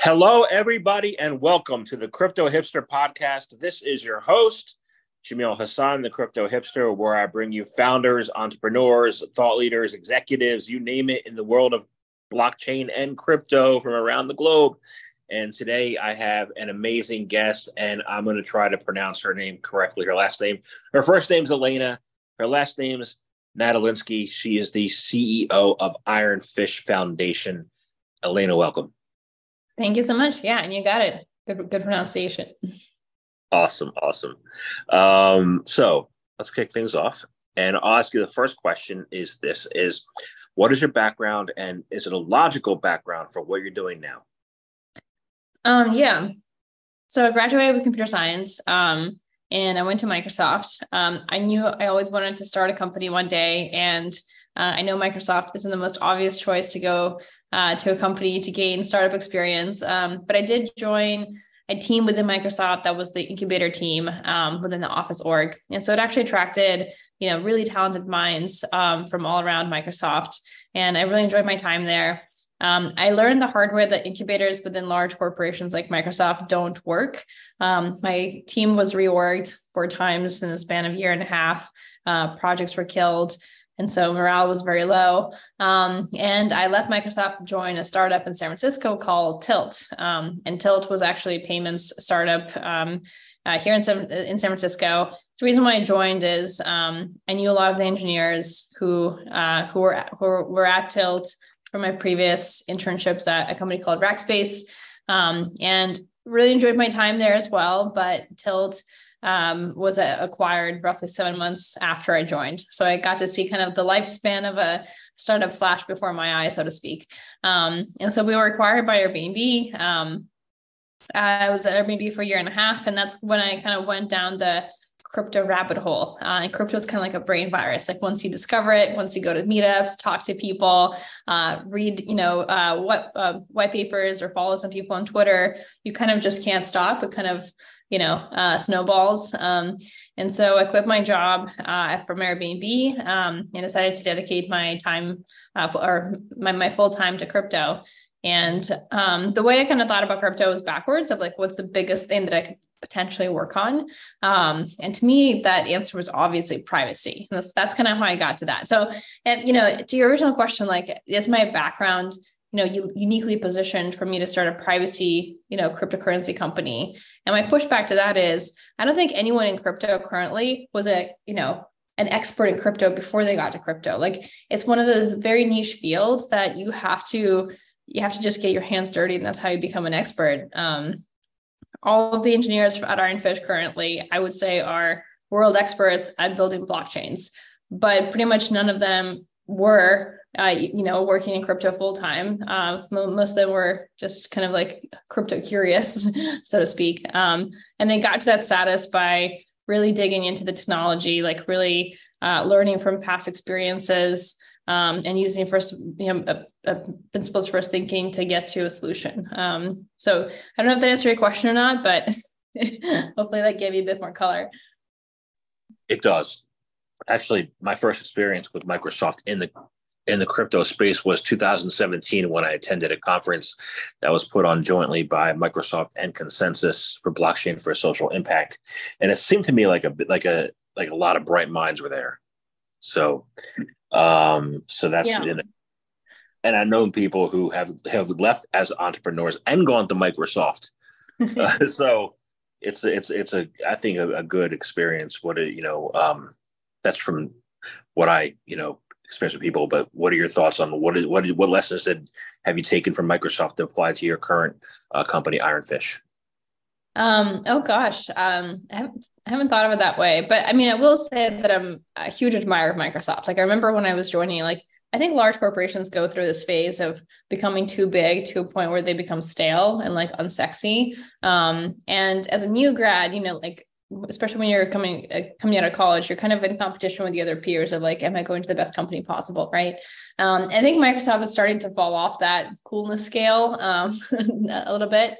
Hello, everybody, and welcome to the Crypto Hipster Podcast. This is your host, Jamil Hassan, the Crypto Hipster, where I bring you founders, entrepreneurs, thought leaders, executives, you name it, in the world of blockchain and crypto from around the globe. And today I have an amazing guest, and I'm going to try to pronounce her name correctly. Her last name, her first name's Elena. Her last name's Nadolinski. She is the CEO of Iron Fish Foundation. Elena, welcome. Thank you so much. Yeah, and you got it. Good, good pronunciation. Awesome, awesome. Um, so let's kick things off, and I'll ask you the first question: Is this is what is your background, and is it a logical background for what you're doing now? Um, yeah. So I graduated with computer science. Um, and I went to Microsoft. Um, I knew I always wanted to start a company one day, and uh, I know Microsoft isn't the most obvious choice to go uh, to a company to gain startup experience. Um, but I did join a team within Microsoft that was the incubator team um, within the Office org, and so it actually attracted you know really talented minds um, from all around Microsoft, and I really enjoyed my time there. Um, I learned the hard way that incubators within large corporations like Microsoft don't work. Um, my team was reorged four times in the span of a year and a half. Uh, projects were killed. And so morale was very low. Um, and I left Microsoft to join a startup in San Francisco called Tilt. Um, and Tilt was actually a payments startup um, uh, here in San, in San Francisco. The reason why I joined is um, I knew a lot of the engineers who uh, who were who were at Tilt from my previous internships at a company called Rackspace, um, and really enjoyed my time there as well. But Tilt um, was acquired roughly seven months after I joined, so I got to see kind of the lifespan of a startup flash before my eyes, so to speak. Um, and so we were acquired by Airbnb. Um, I was at Airbnb for a year and a half, and that's when I kind of went down the crypto rabbit hole. Uh, and crypto is kind of like a brain virus. Like once you discover it, once you go to meetups, talk to people, uh, read, you know, uh, what uh, white papers or follow some people on Twitter, you kind of just can't stop. It kind of, you know, uh, snowballs. Um, and so I quit my job uh, from Airbnb um, and decided to dedicate my time or my, my full time to crypto. And um, the way I kind of thought about crypto was backwards of like, what's the biggest thing that I could potentially work on? Um, and to me, that answer was obviously privacy. That's, that's kind of how I got to that. So, and, you know, to your original question, like, is my background, you know, uniquely positioned for me to start a privacy, you know, cryptocurrency company? And my pushback to that is, I don't think anyone in crypto currently was a, you know, an expert in crypto before they got to crypto. Like, it's one of those very niche fields that you have to you have to just get your hands dirty and that's how you become an expert um, all of the engineers at ironfish currently i would say are world experts at building blockchains but pretty much none of them were uh, you know working in crypto full time uh, most of them were just kind of like crypto curious so to speak um, and they got to that status by really digging into the technology like really uh, learning from past experiences um, and using first you know a, a principles first thinking to get to a solution. Um, so I don't know if that answered your question or not, but hopefully that gave you a bit more color. It does. Actually, my first experience with Microsoft in the in the crypto space was 2017 when I attended a conference that was put on jointly by Microsoft and ConsenSys for blockchain for social impact, and it seemed to me like a like a like a lot of bright minds were there. So um, so that's yeah. in it. And I know people who have have left as entrepreneurs and gone to Microsoft. uh, so it's it's it's a I think a, a good experience. What a, you know, um, that's from what I you know experience with people. But what are your thoughts on what is what what lessons did have you taken from Microsoft to apply to your current uh, company, Ironfish? Um, oh gosh, um, I haven't, I haven't thought of it that way, but I mean, I will say that I'm a huge admirer of Microsoft. Like I remember when I was joining, like I think large corporations go through this phase of becoming too big to a point where they become stale and like unsexy. Um, and as a new grad, you know, like especially when you're coming uh, coming out of college, you're kind of in competition with the other peers of like, am I going to the best company possible, right? Um, I think Microsoft is starting to fall off that coolness scale um, a little bit.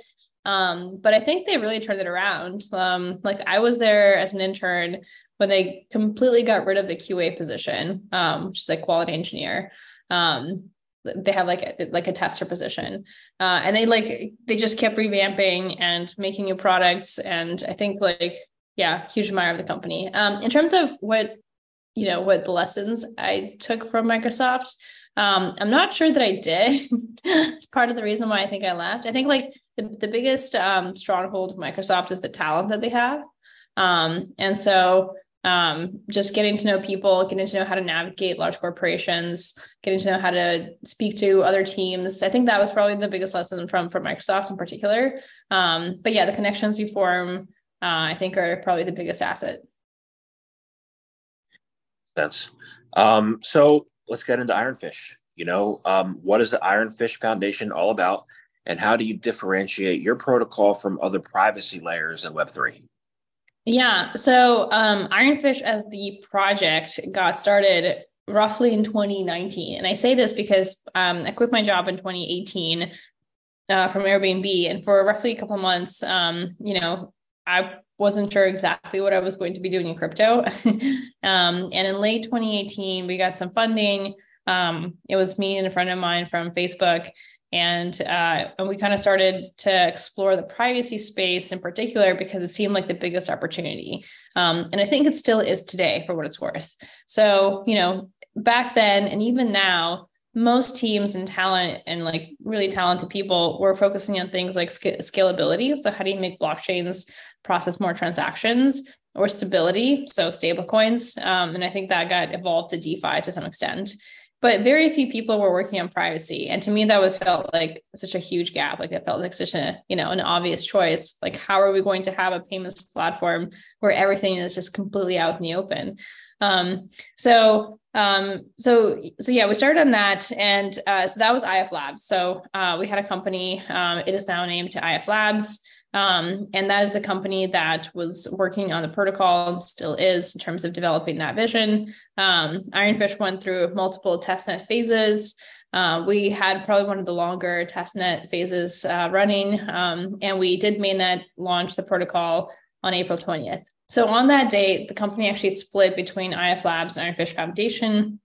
Um, but I think they really turned it around. Um, like I was there as an intern when they completely got rid of the QA position, um, which is like quality engineer. Um, they had like a, like a tester position, uh, and they like they just kept revamping and making new products. And I think like yeah, huge admirer of the company. Um, in terms of what you know what the lessons I took from Microsoft. Um, I'm not sure that I did. it's part of the reason why I think I left. I think like the, the biggest um, stronghold of Microsoft is the talent that they have. Um, and so um, just getting to know people, getting to know how to navigate large corporations, getting to know how to speak to other teams. I think that was probably the biggest lesson from from Microsoft in particular. Um, but yeah, the connections you form, uh, I think, are probably the biggest asset. Sense. Um, so let's get into Ironfish. You know, um, what is the Ironfish Foundation all about, and how do you differentiate your protocol from other privacy layers in Web three? Yeah. So um, Ironfish as the project got started roughly in 2019. And I say this because um, I quit my job in 2018 uh, from Airbnb. And for roughly a couple months, um, you know, I wasn't sure exactly what I was going to be doing in crypto. um, and in late 2018, we got some funding. Um, it was me and a friend of mine from Facebook and uh, and we kind of started to explore the privacy space in particular because it seemed like the biggest opportunity um, and i think it still is today for what it's worth so you know back then and even now most teams and talent and like really talented people were focusing on things like sc- scalability. So how do you make blockchains process more transactions or stability? So stablecoins um, and i think that got evolved to defi to some extent. But very few people were working on privacy. And to me that was felt like such a huge gap. Like it felt like such a you know an obvious choice. Like how are we going to have a payments platform where everything is just completely out in the open? Um so um so so yeah we started on that and uh, so that was if labs so uh, we had a company um, it is now named to if labs um, and that is the company that was working on the protocol, still is in terms of developing that vision. Um, Ironfish went through multiple testnet phases. Uh, we had probably one of the longer testnet phases uh, running, um, and we did mainnet launch the protocol on April 20th. So on that date, the company actually split between IF Labs and Ironfish Foundation,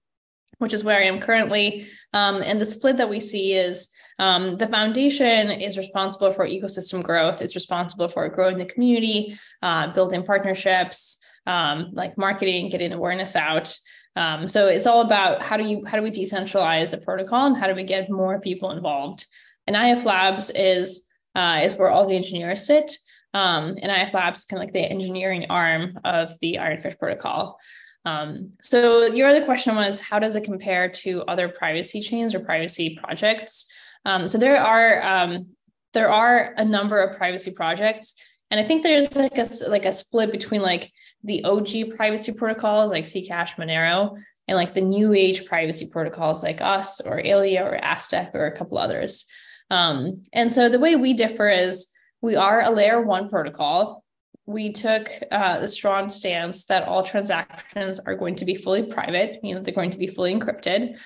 which is where I am currently. Um, and the split that we see is um, the foundation is responsible for ecosystem growth. It's responsible for growing the community, uh, building partnerships, um, like marketing, getting awareness out. Um, so it's all about how do you how do we decentralize the protocol and how do we get more people involved. And IF Labs is uh, is where all the engineers sit. Um, and IF Labs kind of like the engineering arm of the Ironfish protocol. Um, so your other question was how does it compare to other privacy chains or privacy projects? Um, so there are um, there are a number of privacy projects, and I think there's like a like a split between like the OG privacy protocols like Zcash, Monero, and like the new age privacy protocols like us or Aleo or Aztec or a couple others. Um, and so the way we differ is we are a layer one protocol. We took uh, the strong stance that all transactions are going to be fully private, meaning they're going to be fully encrypted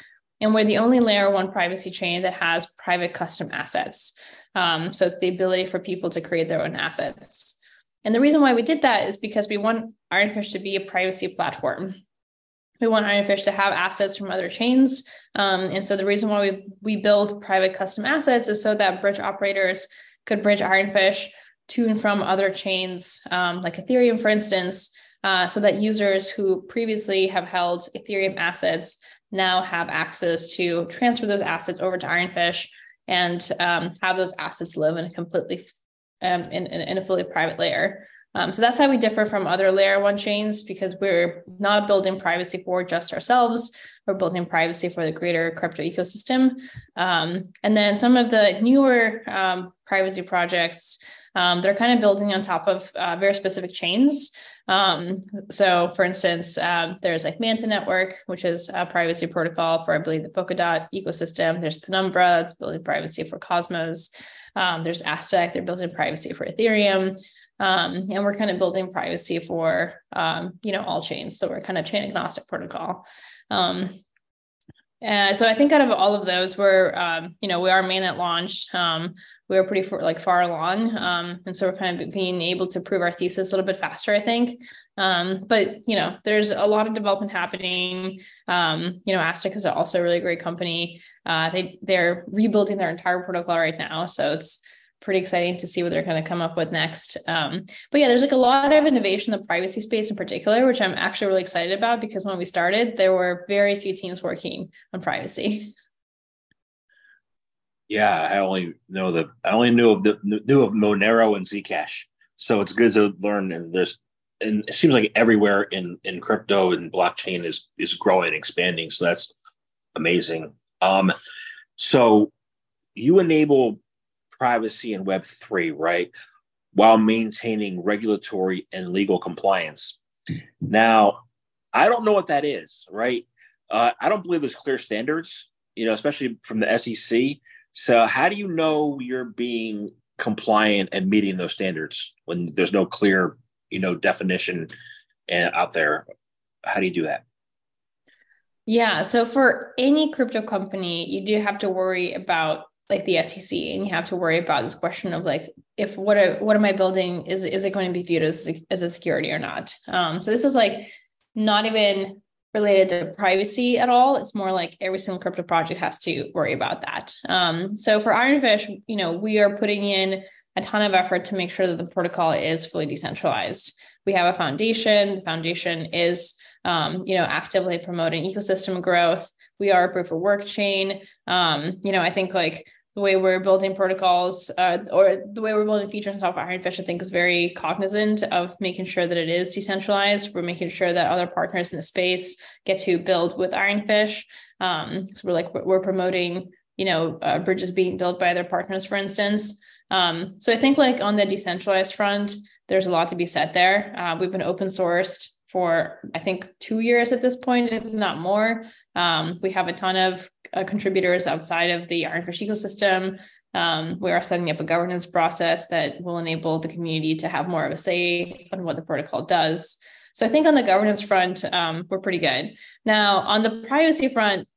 and we're the only layer one privacy chain that has private custom assets. Um, so it's the ability for people to create their own assets. And the reason why we did that is because we want Ironfish to be a privacy platform. We want Ironfish to have assets from other chains. Um, and so the reason why we we build private custom assets is so that bridge operators could bridge Ironfish to and from other chains, um, like Ethereum, for instance, uh, so that users who previously have held Ethereum assets now have access to transfer those assets over to Ironfish and um, have those assets live in a completely um, in, in, a fully private layer. Um, so that's how we differ from other layer one chains because we're not building privacy for just ourselves. We're building privacy for the greater crypto ecosystem. Um, and then some of the newer um, privacy projects, um, they're kind of building on top of uh, very specific chains. Um, so, for instance, um, there's like Manta Network, which is a privacy protocol for, I believe, the Polkadot ecosystem. There's Penumbra, that's building privacy for Cosmos. There's Aztec, they're building privacy for Ethereum. Um, and we're kind of building privacy for, um, you know, all chains. So we're kind of chain agnostic protocol. Um, so I think out of all of those, we're, um, you know, we are mainnet launched. Um, we were pretty like far along, um, and so we're kind of being able to prove our thesis a little bit faster. I think Um, but you know, there's a lot of development happening. Um, you know, Aztec is also a really great company. Uh, they they're rebuilding their entire protocol right now, so it's pretty exciting to see what they're going to come up with next. Um, but yeah, there's like a lot of innovation in the privacy space in particular, which I'm actually really excited about because when we started, there were very few teams working on privacy. Yeah, I only know the I only knew of the knew of Monero and Zcash, so it's good to learn. And there's and it seems like everywhere in in crypto and blockchain is is growing, and expanding. So that's amazing. Um, so you enable privacy in Web3, right? While maintaining regulatory and legal compliance. Now, I don't know what that is, right? Uh, I don't believe there's clear standards, you know, especially from the SEC. So, how do you know you're being compliant and meeting those standards when there's no clear, you know, definition uh, out there? How do you do that? Yeah. So for any crypto company, you do have to worry about like the SEC and you have to worry about this question of like if what a, what am I building is is it going to be viewed as as a security or not? Um, so this is like not even related to privacy at all. It's more like every single crypto project has to worry about that. Um, so for Ironfish, you know, we are putting in a ton of effort to make sure that the protocol is fully decentralized. We have a foundation. The foundation is um, you know, actively promoting ecosystem growth. We are a proof of work chain. Um, you know, I think like the way we're building protocols uh, or the way we're building features on top of Ironfish, I think is very cognizant of making sure that it is decentralized. We're making sure that other partners in the space get to build with Ironfish. Um, so we're like, we're promoting, you know, uh, bridges being built by other partners, for instance. Um, so I think like on the decentralized front, there's a lot to be said there. Uh, we've been open sourced for I think two years at this point, if not more. Um, we have a ton of uh, contributors outside of the Ironfish ecosystem. Um, we are setting up a governance process that will enable the community to have more of a say on what the protocol does. So I think on the governance front, um, we're pretty good. Now on the privacy front,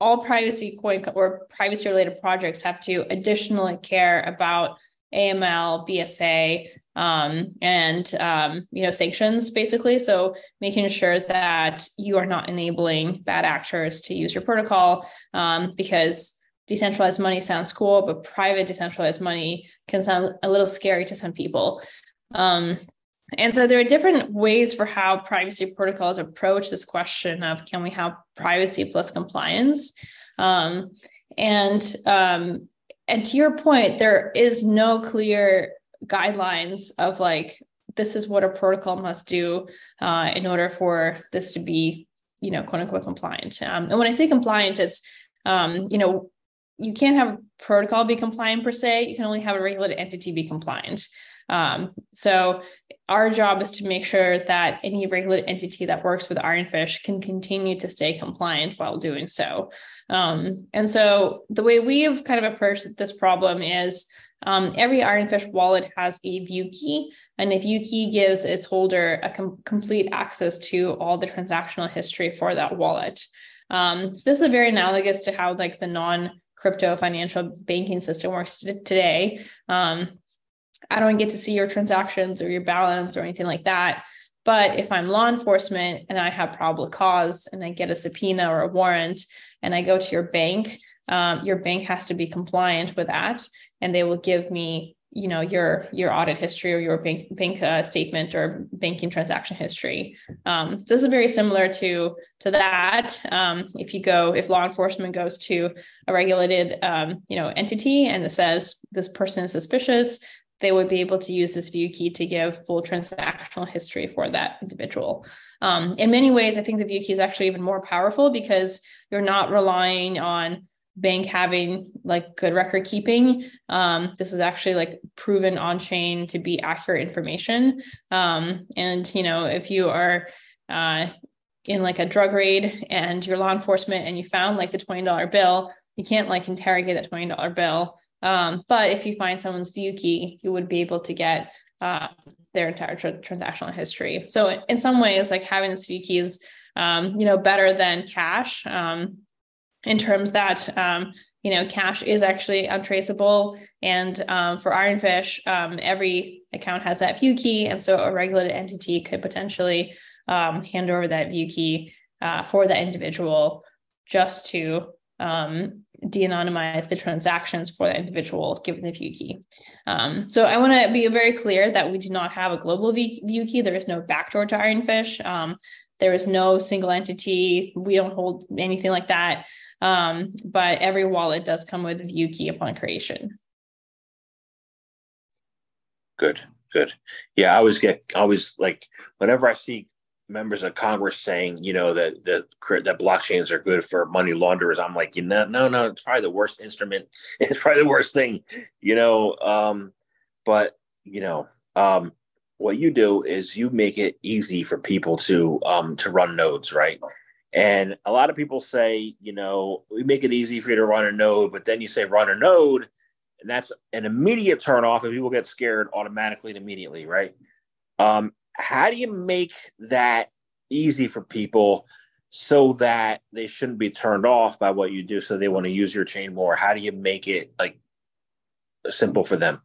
all privacy coin or privacy related projects have to additionally care about AML, BSA, um, and um, you know sanctions basically. So making sure that you are not enabling bad actors to use your protocol um, because decentralized money sounds cool, but private decentralized money can sound a little scary to some people. Um, and so there are different ways for how privacy protocols approach this question of can we have privacy plus compliance? Um, and um, and to your point, there is no clear guidelines of like this is what a protocol must do uh, in order for this to be you know quote unquote compliant. Um, and when i say compliant it's um, you know you can't have a protocol be compliant per se. You can only have a regulated entity be compliant. Um, so our job is to make sure that any regulated entity that works with ironfish can continue to stay compliant while doing so. Um, and so the way we've kind of approached this problem is um, every Ironfish wallet has a view key, and a view key gives its holder a com- complete access to all the transactional history for that wallet. Um, so this is very analogous to how like the non-crypto financial banking system works t- today. Um, I don't get to see your transactions or your balance or anything like that. But if I'm law enforcement and I have probable cause and I get a subpoena or a warrant and I go to your bank, um, your bank has to be compliant with that and they will give me you know your your audit history or your bank bank uh, statement or banking transaction history. Um, this is very similar to to that. Um, if you go if law enforcement goes to a regulated um, you know entity and it says this person is suspicious they would be able to use this view key to give full transactional history for that individual. Um, in many ways i think the view key is actually even more powerful because you're not relying on bank having like good record keeping. Um, this is actually like proven on chain to be accurate information. Um, and you know, if you are uh, in like a drug raid and you're law enforcement and you found like the twenty dollar bill, you can't like interrogate that twenty dollar bill. Um, but if you find someone's view key, you would be able to get uh, their entire tra- transactional history. So in some ways, like having this view key is, um, you know, better than cash. In terms that um, you know, cash is actually untraceable. And um, for Ironfish, um, every account has that view key. And so a regulated entity could potentially um, hand over that view key uh, for that individual just to um, de-anonymize the transactions for the individual given the view key. Um, so I want to be very clear that we do not have a global view key. There is no backdoor to Ironfish. There is no single entity. We don't hold anything like that. Um, but every wallet does come with a view key upon creation. Good, good. Yeah, I always get always like whenever I see members of Congress saying, you know, that that that blockchains are good for money launderers. I'm like, you know, no, no, it's probably the worst instrument. It's probably the worst thing, you know. Um, but you know, um, what you do is you make it easy for people to um to run nodes, right? And a lot of people say, you know, we make it easy for you to run a node, but then you say run a node, and that's an immediate turn off, and people get scared automatically and immediately, right? Um, how do you make that easy for people so that they shouldn't be turned off by what you do so they want to use your chain more how do you make it like simple for them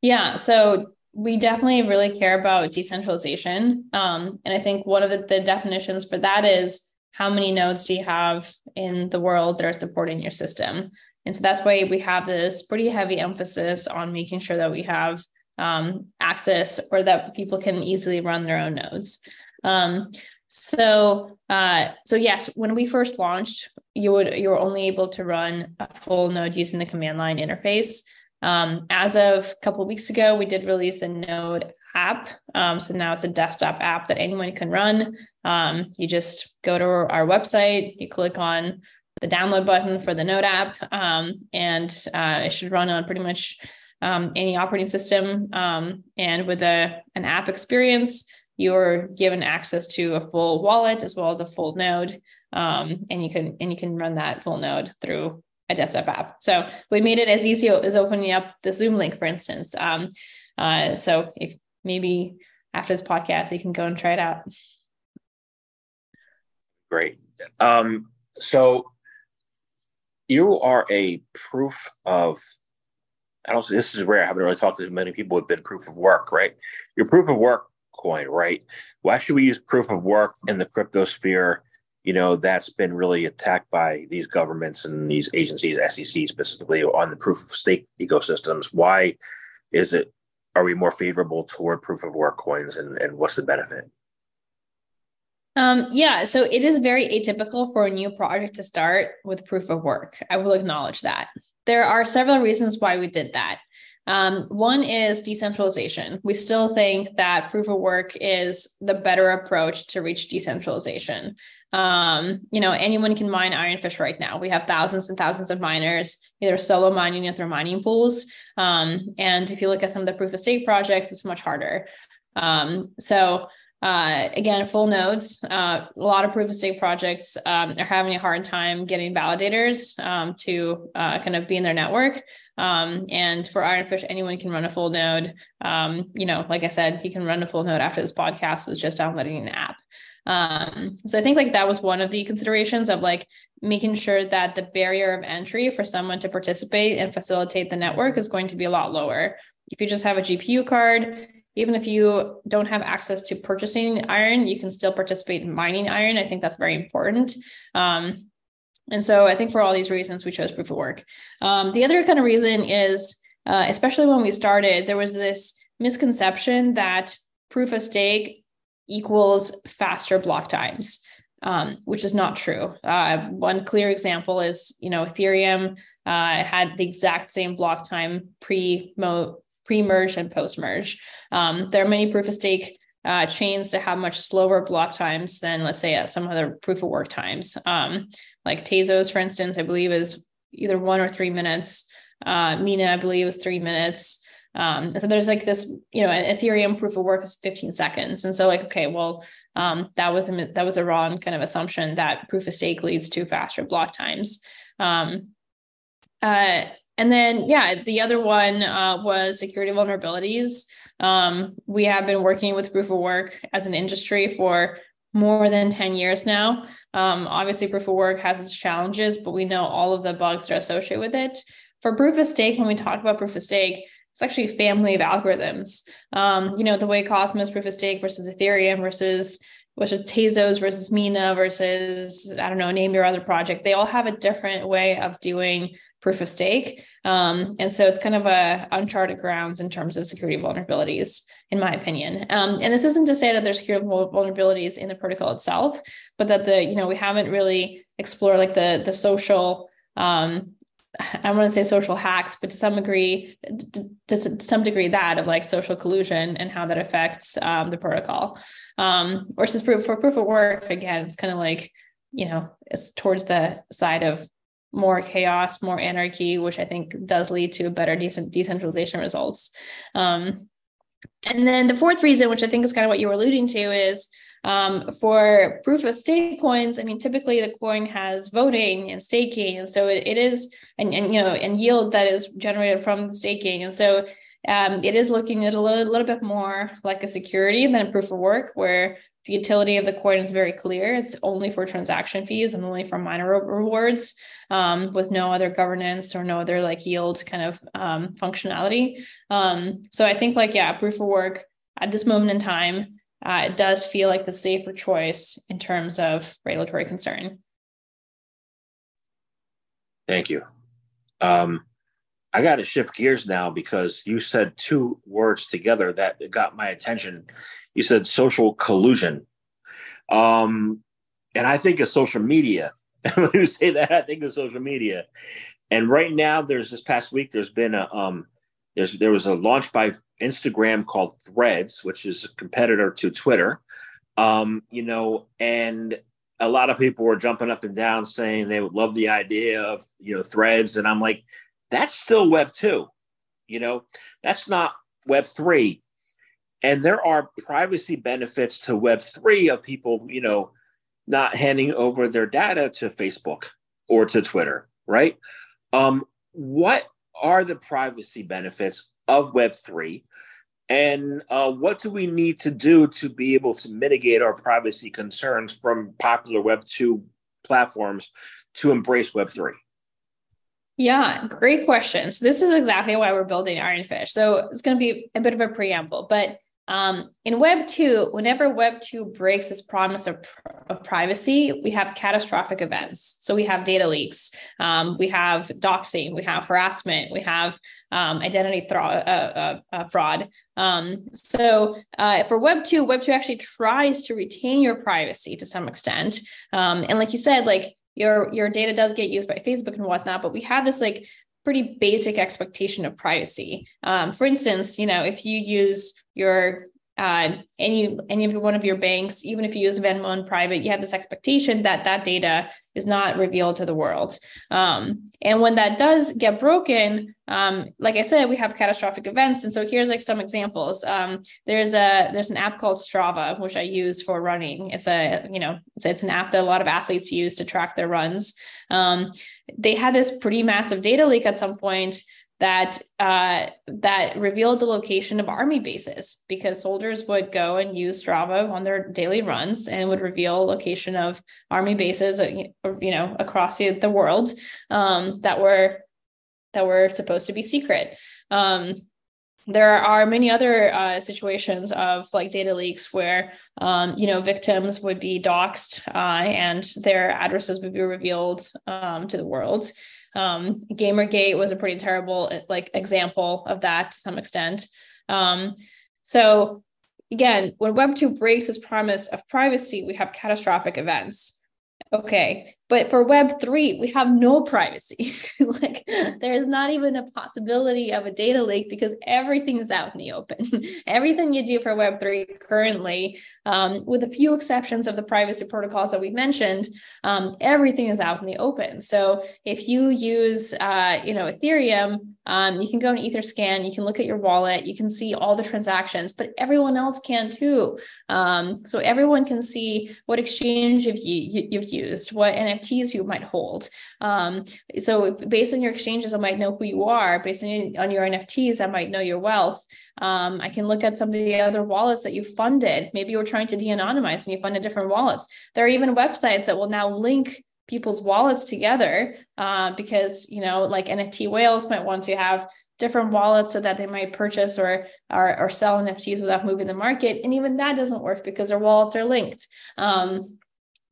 yeah so we definitely really care about decentralization um, and i think one of the, the definitions for that is how many nodes do you have in the world that are supporting your system and so that's why we have this pretty heavy emphasis on making sure that we have um, access or that people can easily run their own nodes. Um, so, uh, so yes, when we first launched, you would you were only able to run a full node using the command line interface. Um, as of a couple of weeks ago, we did release the Node app. Um, so now it's a desktop app that anyone can run. Um, you just go to our website, you click on the download button for the Node app, um, and uh, it should run on pretty much um, any operating system. Um, and with a, an app experience, you're given access to a full wallet as well as a full node. And you can and you can run that full node through a desktop app. So we made it as easy as opening up the Zoom link, for instance. Um, uh, so if maybe after this podcast, you can go and try it out. Great. Um, so you are a proof of I don't say this is rare. I haven't really talked to many people who've been proof of work, right? Your proof of work coin, right? Why should we use proof of work in the crypto sphere? You know, that's been really attacked by these governments and these agencies, SEC specifically, on the proof of stake ecosystems. Why is it, are we more favorable toward proof of work coins and, and what's the benefit? Um, yeah, so it is very atypical for a new project to start with proof of work. I will acknowledge that. There are several reasons why we did that. Um, one is decentralization. We still think that proof of work is the better approach to reach decentralization. Um, you know, anyone can mine ironfish right now. We have thousands and thousands of miners, either solo mining or through mining pools. Um, and if you look at some of the proof of stake projects, it's much harder. Um, so uh, again, full nodes. Uh, a lot of proof of stake projects um, are having a hard time getting validators um, to uh, kind of be in their network. Um, and for Ironfish, anyone can run a full node. Um, you know, like I said, you can run a full node after this podcast with just downloading an app. Um, so I think like that was one of the considerations of like making sure that the barrier of entry for someone to participate and facilitate the network is going to be a lot lower. If you just have a GPU card, even if you don't have access to purchasing iron, you can still participate in mining iron. I think that's very important. Um, and so I think for all these reasons, we chose proof of work. Um, the other kind of reason is, uh, especially when we started, there was this misconception that proof of stake equals faster block times, um, which is not true. Uh, one clear example is, you know, Ethereum uh, had the exact same block time pre pre-merge and post-merge. Um, there are many proof of stake uh, chains that have much slower block times than, let's say, uh, some other proof of work times. Um, like Tezos, for instance, I believe is either one or three minutes. Uh, Mina, I believe, is three minutes. Um, so there's like this, you know, Ethereum proof of work is 15 seconds, and so like, okay, well, um, that was a that was a wrong kind of assumption that proof of stake leads to faster block times. Um, uh, and then, yeah, the other one uh, was security vulnerabilities. Um, we have been working with proof of work as an industry for more than 10 years now. Um, obviously, proof of work has its challenges, but we know all of the bugs that are associated with it. For proof of stake, when we talk about proof of stake, it's actually a family of algorithms. Um, you know, the way Cosmos proof of stake versus Ethereum versus which is Tezos versus Mina versus I don't know, name your other project. They all have a different way of doing proof of stake. Um, and so it's kind of a uncharted grounds in terms of security vulnerabilities, in my opinion. Um, and this isn't to say that there's security vulnerabilities in the protocol itself, but that the, you know, we haven't really explored like the the social um, I want to say social hacks, but to some degree, to, to, some degree, that of like social collusion and how that affects um, the protocol. Um, versus proof for proof of work, again, it's kind of like you know, it's towards the side of more chaos, more anarchy, which I think does lead to better decent decentralization results. Um, and then the fourth reason, which I think is kind of what you were alluding to, is um, for proof of stake coins. I mean, typically the coin has voting and staking, and so it, it is, and, and you know, and yield that is generated from the staking, and so um, it is looking at a little, little bit more like a security than a proof of work, where the utility of the coin is very clear. It's only for transaction fees and only for miner rewards, um, with no other governance or no other like yield kind of um, functionality. Um, so I think like yeah, proof of work at this moment in time, uh, it does feel like the safer choice in terms of regulatory concern. Thank you. Um, I got to shift gears now because you said two words together that got my attention. You said social collusion. Um, and I think of social media. when you say that, I think of social media. And right now, there's this past week, there's been a um, there's there was a launch by Instagram called Threads, which is a competitor to Twitter. Um, you know, and a lot of people were jumping up and down saying they would love the idea of you know Threads, and I'm like, that's still Web 2. You know, that's not Web 3. And there are privacy benefits to Web 3 of people, you know, not handing over their data to Facebook or to Twitter, right? Um, what are the privacy benefits of Web 3? And uh, what do we need to do to be able to mitigate our privacy concerns from popular Web 2 platforms to embrace Web 3? Yeah, great question. So this is exactly why we're building Ironfish. So it's going to be a bit of a preamble, but um, in Web 2, whenever Web 2 breaks its promise of, of privacy, we have catastrophic events. So we have data leaks, um, we have doxing, we have harassment, we have um, identity uh, uh, uh, fraud. Um, so uh, for Web 2, Web 2 actually tries to retain your privacy to some extent. Um, and like you said, like your your data does get used by Facebook and whatnot, but we have this like pretty basic expectation of privacy. Um, for instance, you know, if you use your uh, any any of one of your banks, even if you use Venmo in private, you have this expectation that that data is not revealed to the world. Um, and when that does get broken, um, like I said, we have catastrophic events. And so here's like some examples. Um, there's a there's an app called Strava, which I use for running. It's a you know it's it's an app that a lot of athletes use to track their runs. Um, they had this pretty massive data leak at some point that uh, that revealed the location of army bases because soldiers would go and use Strava on their daily runs and would reveal location of army bases, uh, you know, across the, the world um, that were that were supposed to be secret. Um, there are many other uh, situations of like data leaks where um, you know victims would be doxxed uh, and their addresses would be revealed um, to the world um, Gamergate was a pretty terrible like example of that to some extent. Um, so again, when Web two breaks its promise of privacy, we have catastrophic events. Okay. But for Web3, we have no privacy. like there's not even a possibility of a data leak because everything is out in the open. everything you do for Web3 currently, um, with a few exceptions of the privacy protocols that we mentioned, um, everything is out in the open. So if you use, uh, you know, Ethereum, um, you can go in Etherscan, you can look at your wallet, you can see all the transactions, but everyone else can too. Um, so everyone can see what exchange you've, you, have used, what NFT NFTs you might hold. Um, so based on your exchanges, I might know who you are. Based on, on your NFTs, I might know your wealth. Um, I can look at some of the other wallets that you funded. Maybe you were trying to de-anonymize and you funded different wallets. There are even websites that will now link people's wallets together uh, because you know like nft whales might want to have different wallets so that they might purchase or, or, or sell nfts without moving the market and even that doesn't work because their wallets are linked um,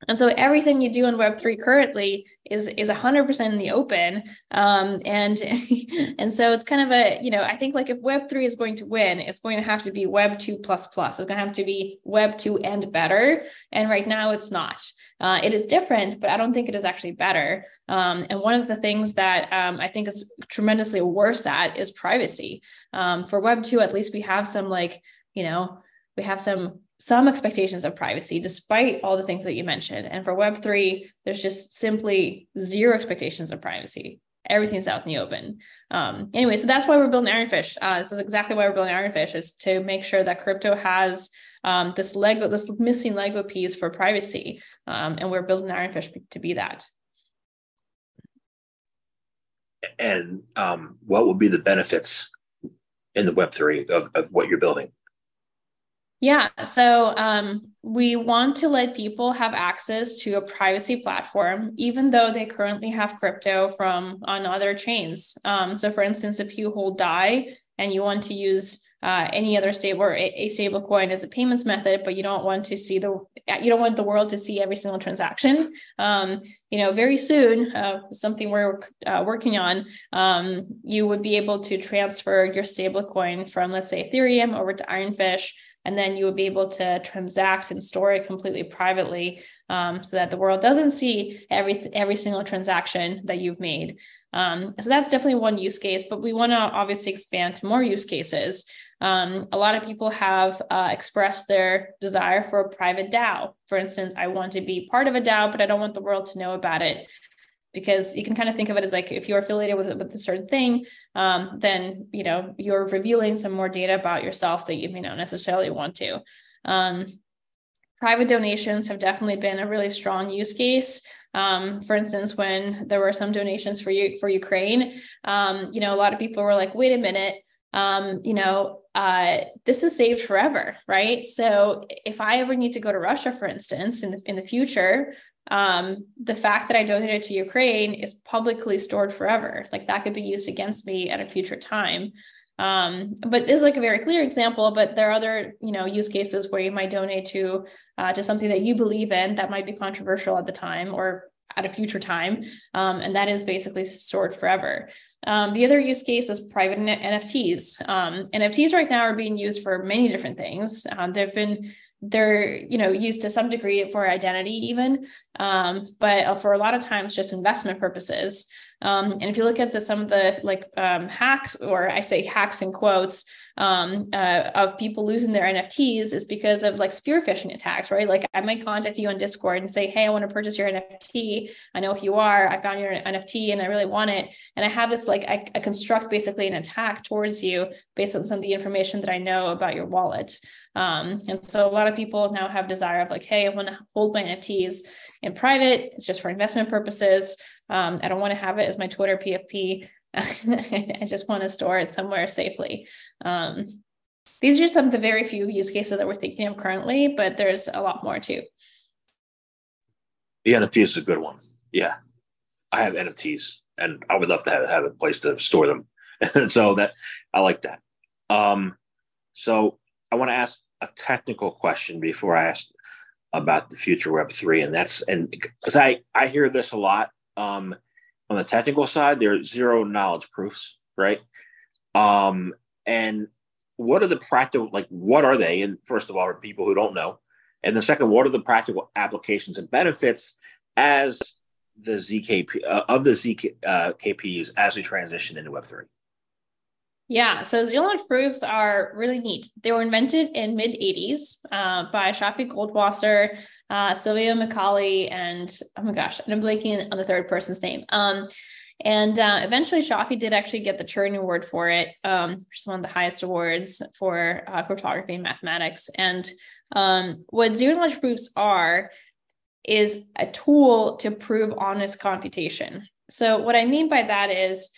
and so everything you do in Web3 currently is is 100% in the open. Um, and and so it's kind of a, you know, I think like if Web3 is going to win, it's going to have to be Web 2 plus plus. It's going to have to be Web 2 and better. And right now it's not. Uh, it is different, but I don't think it is actually better. Um, and one of the things that um, I think is tremendously worse at is privacy. Um, for Web 2, at least we have some like, you know, we have some some expectations of privacy despite all the things that you mentioned. And for web3 there's just simply zero expectations of privacy. Everything's out in the open. Um, anyway so that's why we're building ironfish uh, this is exactly why we're building ironfish is to make sure that crypto has um, this lego this missing lego piece for privacy. Um, and we're building ironfish to be that. And um, what will be the benefits in the web3 of, of what you're building yeah. So um, we want to let people have access to a privacy platform, even though they currently have crypto from on other chains. Um, so, for instance, if you hold DAI and you want to use uh, any other stable or a, stable coin as a payments method, but you don't want to see the you don't want the world to see every single transaction. Um, you know, very soon, uh, something we're uh, working on, um, you would be able to transfer your stable coin from, let's say, Ethereum over to Ironfish and then you would be able to transact and store it completely privately um, so that the world doesn't see every every single transaction that you've made. Um, so that's definitely one use case but we want to obviously expand to more use cases. Um, a lot of people have uh, expressed their desire for a private dao. For instance i want to be part of a dao but i don't want the world to know about it because you can kind of think of it as like if you're affiliated with with a certain thing, um, then you know you're revealing some more data about yourself that you may not necessarily want to. Um, private donations have definitely been a really strong use case. Um, for instance, when there were some donations for you for Ukraine, um, you know, a lot of people were like, "Wait a minute." Um, you know, uh, this is saved forever, right? So if I ever need to go to Russia, for instance, in the, in the future, um, the fact that I donated to Ukraine is publicly stored forever. Like that could be used against me at a future time. Um, but this is like a very clear example, but there are other, you know, use cases where you might donate to uh, to something that you believe in that might be controversial at the time or at a future time. Um, and that is basically stored forever. Um, the other use case is private NFTs. Um, NFTs right now are being used for many different things. Um, there have been they're you know used to some degree for identity even um, but uh, for a lot of times just investment purposes. Um, and if you look at the some of the like um, hacks or i say hacks in quotes um, uh, of people losing their nfts is because of like spear phishing attacks right? Like i might contact you on discord and say hey i want to purchase your nft i know who you are. I found your nft and i really want it. And i have this like I, I construct basically an attack towards you based on some of the information that i know about your wallet um, and so a lot of people now have desire of like, hey, I want to hold my NFTs in private. It's just for investment purposes. Um, I don't want to have it as my Twitter PFP. I just want to store it somewhere safely. Um, these are some of the very few use cases that we're thinking of currently, but there's a lot more too. The NFT is a good one. Yeah. I have NFTs and I would love to have, have a place to store them. so that I like that. Um, so I want to ask a technical question before I ask about the future Web three, and that's and because I I hear this a lot um, on the technical side. There are zero knowledge proofs, right? Um, and what are the practical like? What are they? And first of all, for people who don't know, and the second, what are the practical applications and benefits as the ZKP uh, of the ZKPs uh, as we transition into Web three? Yeah, so knowledge proofs are really neat. They were invented in mid 80s uh, by Shafi Goldwasser, uh, Silvio Micali, and oh my gosh, and I'm blanking on the third person's name. Um, and uh, eventually, Shafi did actually get the Turing Award for it, um, which is one of the highest awards for uh, cryptography and mathematics. And um, what zero knowledge proofs are is a tool to prove honest computation. So what I mean by that is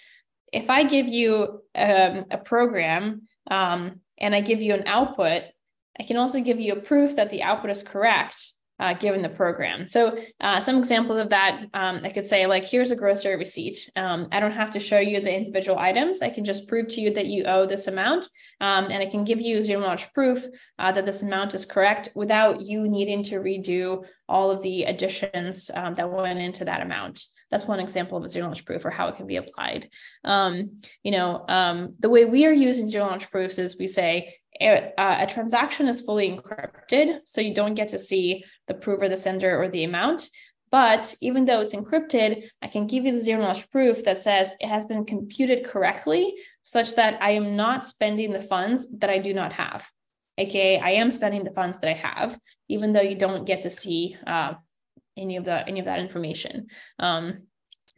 if I give you um, a program um, and I give you an output, I can also give you a proof that the output is correct uh, given the program. So uh, some examples of that, um, I could say like, here's a grocery receipt. Um, I don't have to show you the individual items. I can just prove to you that you owe this amount. Um, and I can give you zero knowledge proof uh, that this amount is correct without you needing to redo all of the additions um, that went into that amount. That's one example of a zero knowledge proof or how it can be applied. Um, you know, um, the way we are using zero knowledge proofs is we say, a, a transaction is fully encrypted, so you don't get to see the prover, the sender, or the amount. But even though it's encrypted, I can give you the zero knowledge proof that says it has been computed correctly, such that I am not spending the funds that I do not have. AKA, I am spending the funds that I have, even though you don't get to see uh, any of the any of that information. Um,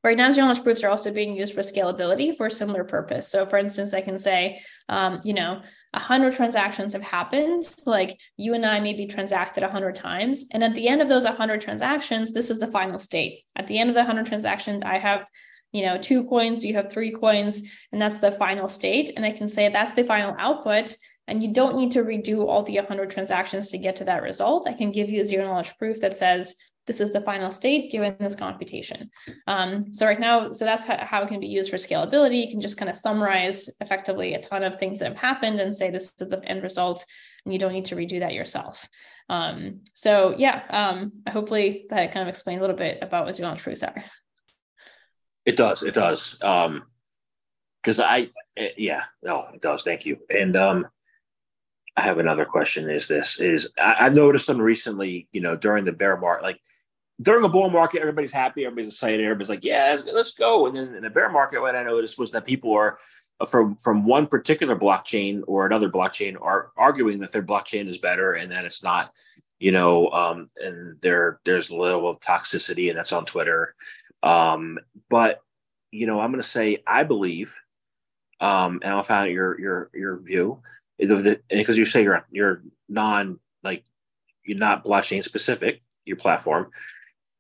Right now, zero knowledge proofs are also being used for scalability for a similar purpose. So, for instance, I can say, um, you know, a 100 transactions have happened. Like you and i maybe transacted a 100 times. And at the end of those 100 transactions this is the final state. At the end of the 100 transactions i have you know two coins you have three coins and that's the final state. And i can say that's the final output. And you don't need to redo all the 100 transactions to get to that result. I can give you a zero knowledge proof that says this is the final state given this computation. Um, so right now, so that's how, how, it can be used for scalability. You can just kind of summarize effectively a ton of things that have happened and say this is the end result, and you don't need to redo that yourself. Um, so yeah, um, hopefully that kind of explains a little bit about what knowledge proofs are. It does. It does. Because um, I, eh, yeah, no, it does. Thank you. And um, I have another question. Is this is I, have noticed them recently? You know, during the bear market, like during a bull market, everybody's happy, everybody's excited, everybody's like, "Yeah, let's, let's go." And then in the bear market, what I noticed was that people are uh, from from one particular blockchain or another blockchain are arguing that their blockchain is better and that it's not. You know, um, and there there's a little toxicity, and that's on Twitter. Um, but you know, I'm going to say I believe, um, and I'll find out your your your view because you say you're you're non like you're not blockchain specific your platform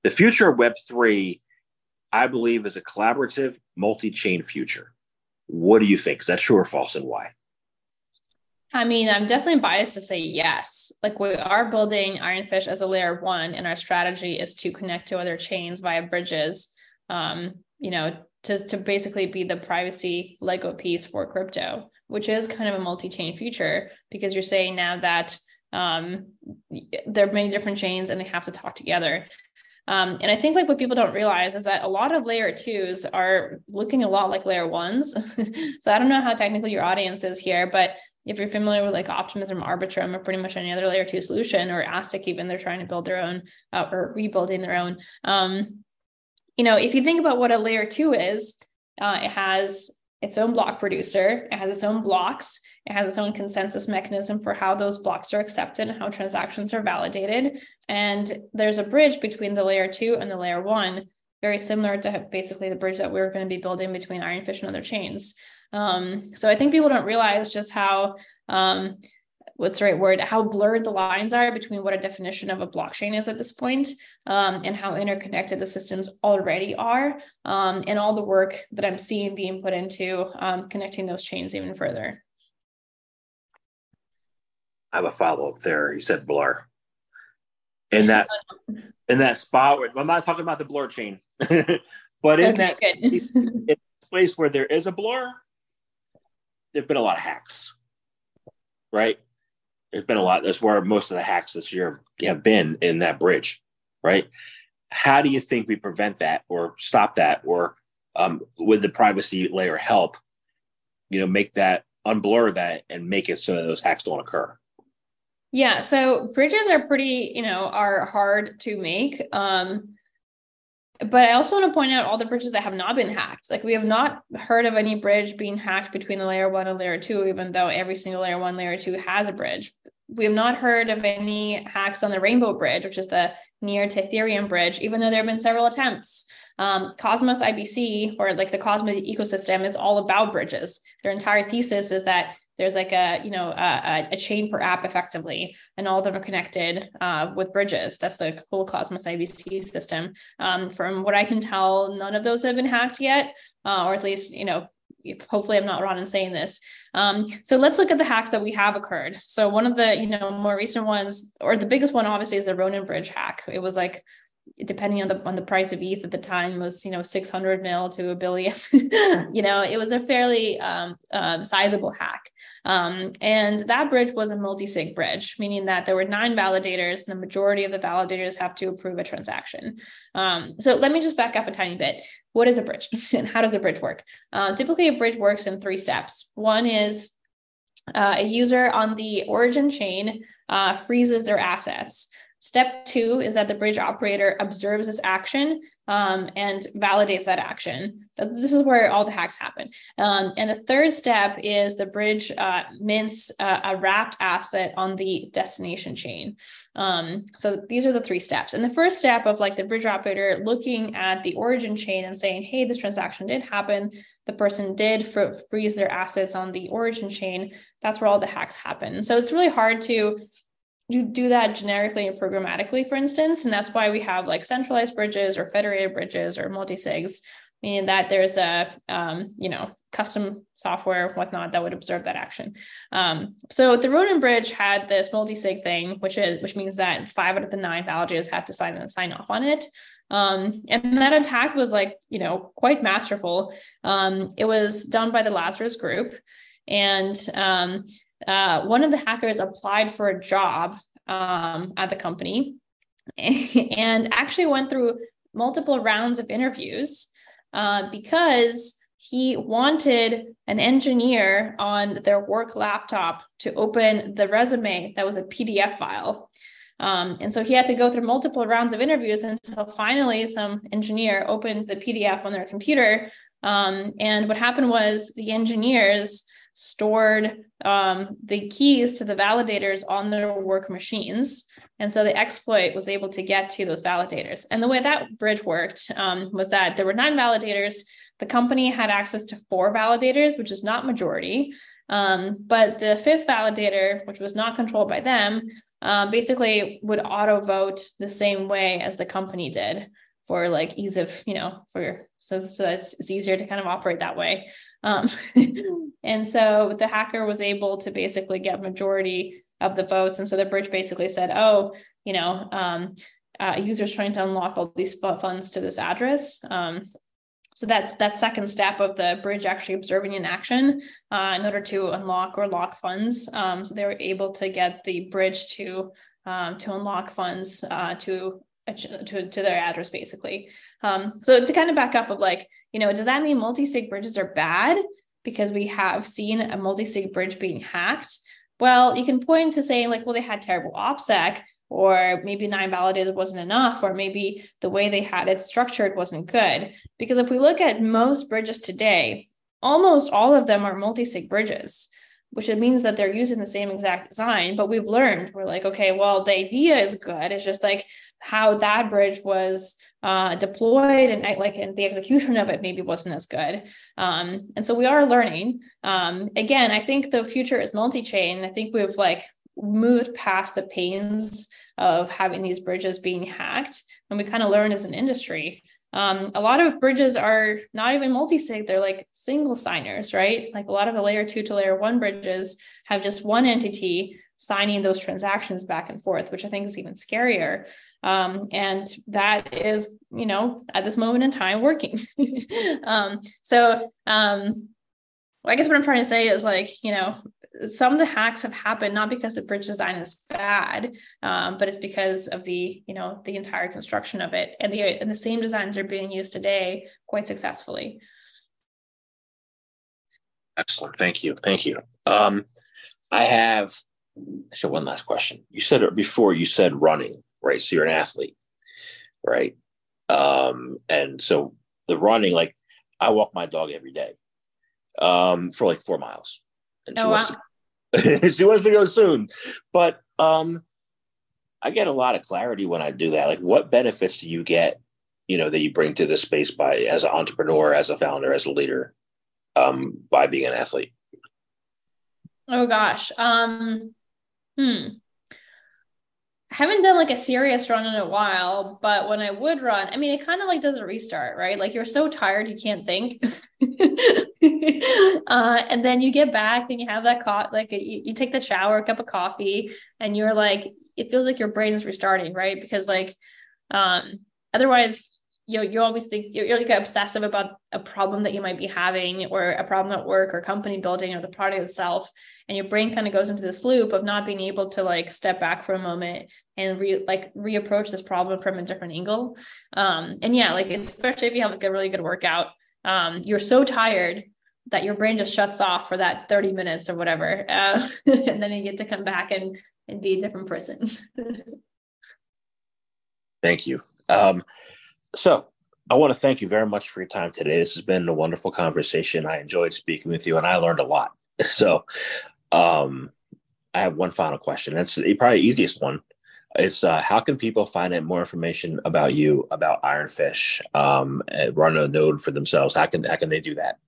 the future of web 3 i believe is a collaborative multi-chain future what do you think is that true or false and why I mean, I'm definitely biased to say yes. Like we are building Ironfish as a layer one, and our strategy is to connect to other chains via bridges. Um, you know, to to basically be the privacy Lego piece for crypto which is kind of a multi-chain future because you're saying now that um, there are many different chains and they have to talk together. Um, and I think like what people don't realize is that a lot of layer twos are looking a lot like layer ones. so I don't know how technical your audience is here, but if you're familiar with like Optimism, Arbitrum, or pretty much any other layer two solution, or Aztec, even they're trying to build their own uh, or rebuilding their own. Um, you know, if you think about what a layer two is, uh, it has its own block producer. It has its own blocks. It has its own consensus mechanism for how those blocks are accepted and how transactions are validated. And there's a bridge between the layer two and the layer one, very similar to basically the bridge that we're going to be building between Ironfish and other chains. Um, so I think people don't realize just how um, what's the right word how blurred the lines are between what a definition of a blockchain is at this point, um, and how interconnected the systems already are um, and all the work that i'm seeing being put into um, connecting those chains even further. I have a follow-up there. You said blur. In that in that spot where, i'm not talking about the blur chain but in that in place where there is a blur there've been a lot of hacks right there's been a lot. That's where most of the hacks this year have been in that bridge, right? How do you think we prevent that or stop that, or um, would the privacy layer help? You know, make that unblur that and make it so that those hacks don't occur. Yeah, so bridges are pretty, you know, are hard to make. Um, but I also want to point out all the bridges that have not been hacked. Like we have not heard of any bridge being hacked between the layer one and layer two, even though every single layer one, layer two has a bridge. We have not heard of any hacks on the Rainbow Bridge, which is the NEAR to Ethereum bridge, even though there have been several attempts. Um, Cosmos IBC, or like the Cosmos ecosystem, is all about bridges. Their entire thesis is that there's like a you know a, a chain per app effectively and all of them are connected uh, with bridges. That's the whole cosmos ibc system. Um, from what i can tell none of those have been hacked yet uh, or at least you know hopefully i'm not wrong in saying this. Um, so let's look at the hacks that we have occurred. So one of the you know more recent ones or the biggest one obviously is the ronin bridge hack. It was like depending on the on the price of ETH at the time was you know 600 mil to a billion. You know it was a fairly um, um, sizable hack. Um, and that bridge was a multi-sig bridge meaning that there were nine validators and the majority of the validators have to approve a transaction. Um, so let me just back up a tiny bit. What is a bridge? And how does a bridge work? Uh, typically a bridge works in three steps. One is uh, a user on the origin chain uh, freezes their assets Step two is that the bridge operator observes this action um, and validates that action. So this is where all the hacks happen. Um, and the third step is the bridge uh, mints uh, a wrapped asset on the destination chain. Um, so these are the three steps. And the first step of like the bridge operator looking at the origin chain and saying, hey, this transaction did happen. The person did fr- freeze their assets on the origin chain. That's where all the hacks happen. So it's really hard to you do that generically and programmatically, for instance. And that's why we have like centralized bridges or federated bridges or multi-sigs, meaning that there's a, um, you know, custom software, whatnot, that would observe that action. Um, so the Ronin bridge had this multi-sig thing, which is, which means that five out of the nine validators had to sign and sign off on it. Um, and that attack was like, you know, quite masterful. Um, it was done by the Lazarus group. And um, uh, one of the hackers applied for a job um, at the company and actually went through multiple rounds of interviews uh, because he wanted an engineer on their work laptop to open the resume that was a PDF file. Um, and so he had to go through multiple rounds of interviews until finally some engineer opened the PDF on their computer. Um, and what happened was the engineers stored um, the keys to the validators on their work machines. And so the exploit was able to get to those validators. And the way that bridge worked um, was that there were nine validators. The company had access to four validators, which is not majority. Um, but the fifth validator, which was not controlled by them, uh, basically would auto vote the same way as the company did for like ease of you know for so so it's, it's easier to kind of operate that way. Um, and so the hacker was able to basically get majority of the votes. And so the bridge basically said oh you know um, uh, users trying to unlock all these funds to this address. Um, so that's that second step of the bridge actually observing in action uh, in order to unlock or lock funds. Um, so they were able to get the bridge to um, to unlock funds uh, to to, to their address basically. Um, so to kind of back up of like, you know, does that mean multi-sig bridges are bad because we have seen a multi-sig bridge being hacked? Well, you can point to saying like, well, they had terrible OPSEC or maybe nine validators wasn't enough, or maybe the way they had it structured wasn't good. Because if we look at most bridges today, almost all of them are multi-sig bridges which it means that they're using the same exact design. But we've learned we're like, okay, well, the idea is good. It's just like how that bridge was uh, deployed and like and the execution of it maybe wasn't as good. Um, and so we are learning. Um, again, I think the future is multi-chain. I think we've like moved past the pains of having these bridges being hacked, and we kind of learn as an industry. Um, a lot of bridges are not even multi-sig, they're like single signers, right? Like a lot of the layer two to layer one bridges have just one entity signing those transactions back and forth, which I think is even scarier. Um, and that is, you know, at this moment in time working. um, so um, I guess what I'm trying to say is like, you know, some of the hacks have happened not because the bridge design is bad, um, but it's because of the, you know, the entire construction of it. And the and the same designs are being used today quite successfully. Excellent. Thank you. Thank you. Um, I have so one last question. You said it before, you said running, right? So you're an athlete, right? Um, and so the running, like I walk my dog every day um, for like four miles. And she, oh, wants wow. to, she wants to go soon. But um, I get a lot of clarity when I do that. Like, what benefits do you get, you know, that you bring to this space by as an entrepreneur, as a founder, as a leader, um, by being an athlete? Oh gosh. Um, hmm. Haven't done like a serious run in a while, but when I would run, I mean, it kind of like does a restart, right? Like you're so tired you can't think, uh, and then you get back and you have that co- like you, you take the shower, a cup of coffee, and you're like, it feels like your brain is restarting, right? Because like, um, otherwise you know, you always think you're, you're, like obsessive about a problem that you might be having or a problem at work or company building or the product itself. And your brain kind of goes into this loop of not being able to like step back for a moment and re like reapproach this problem from a different angle. Um and yeah like especially if you have like a really good workout um you're so tired that your brain just shuts off for that 30 minutes or whatever uh, and then you get to come back and and be a different person. Thank you. Um so I want to thank you very much for your time today. This has been a wonderful conversation. I enjoyed speaking with you and I learned a lot. So um, I have one final question. It's probably the easiest one. It's uh, how can people find out more information about you, about Ironfish, um, run a node for themselves? How can how can they do that?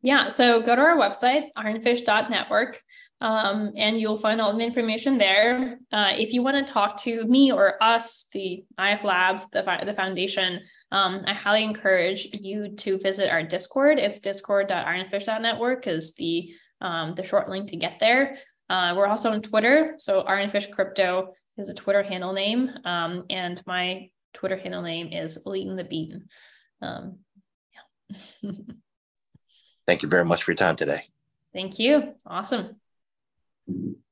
Yeah, so go to our website, ironfish.network. Um, and you'll find all the information there. Uh, if you want to talk to me or us, the IF Labs, the, the foundation, um, I highly encourage you to visit our Discord. It's discord.ironfish.network is the um, the short link to get there. Uh, we're also on Twitter, so Ironfish Crypto is a Twitter handle name, um, and my Twitter handle name is Lean the Bean. Um, yeah. Thank you very much for your time today. Thank you. Awesome. Mm-hmm.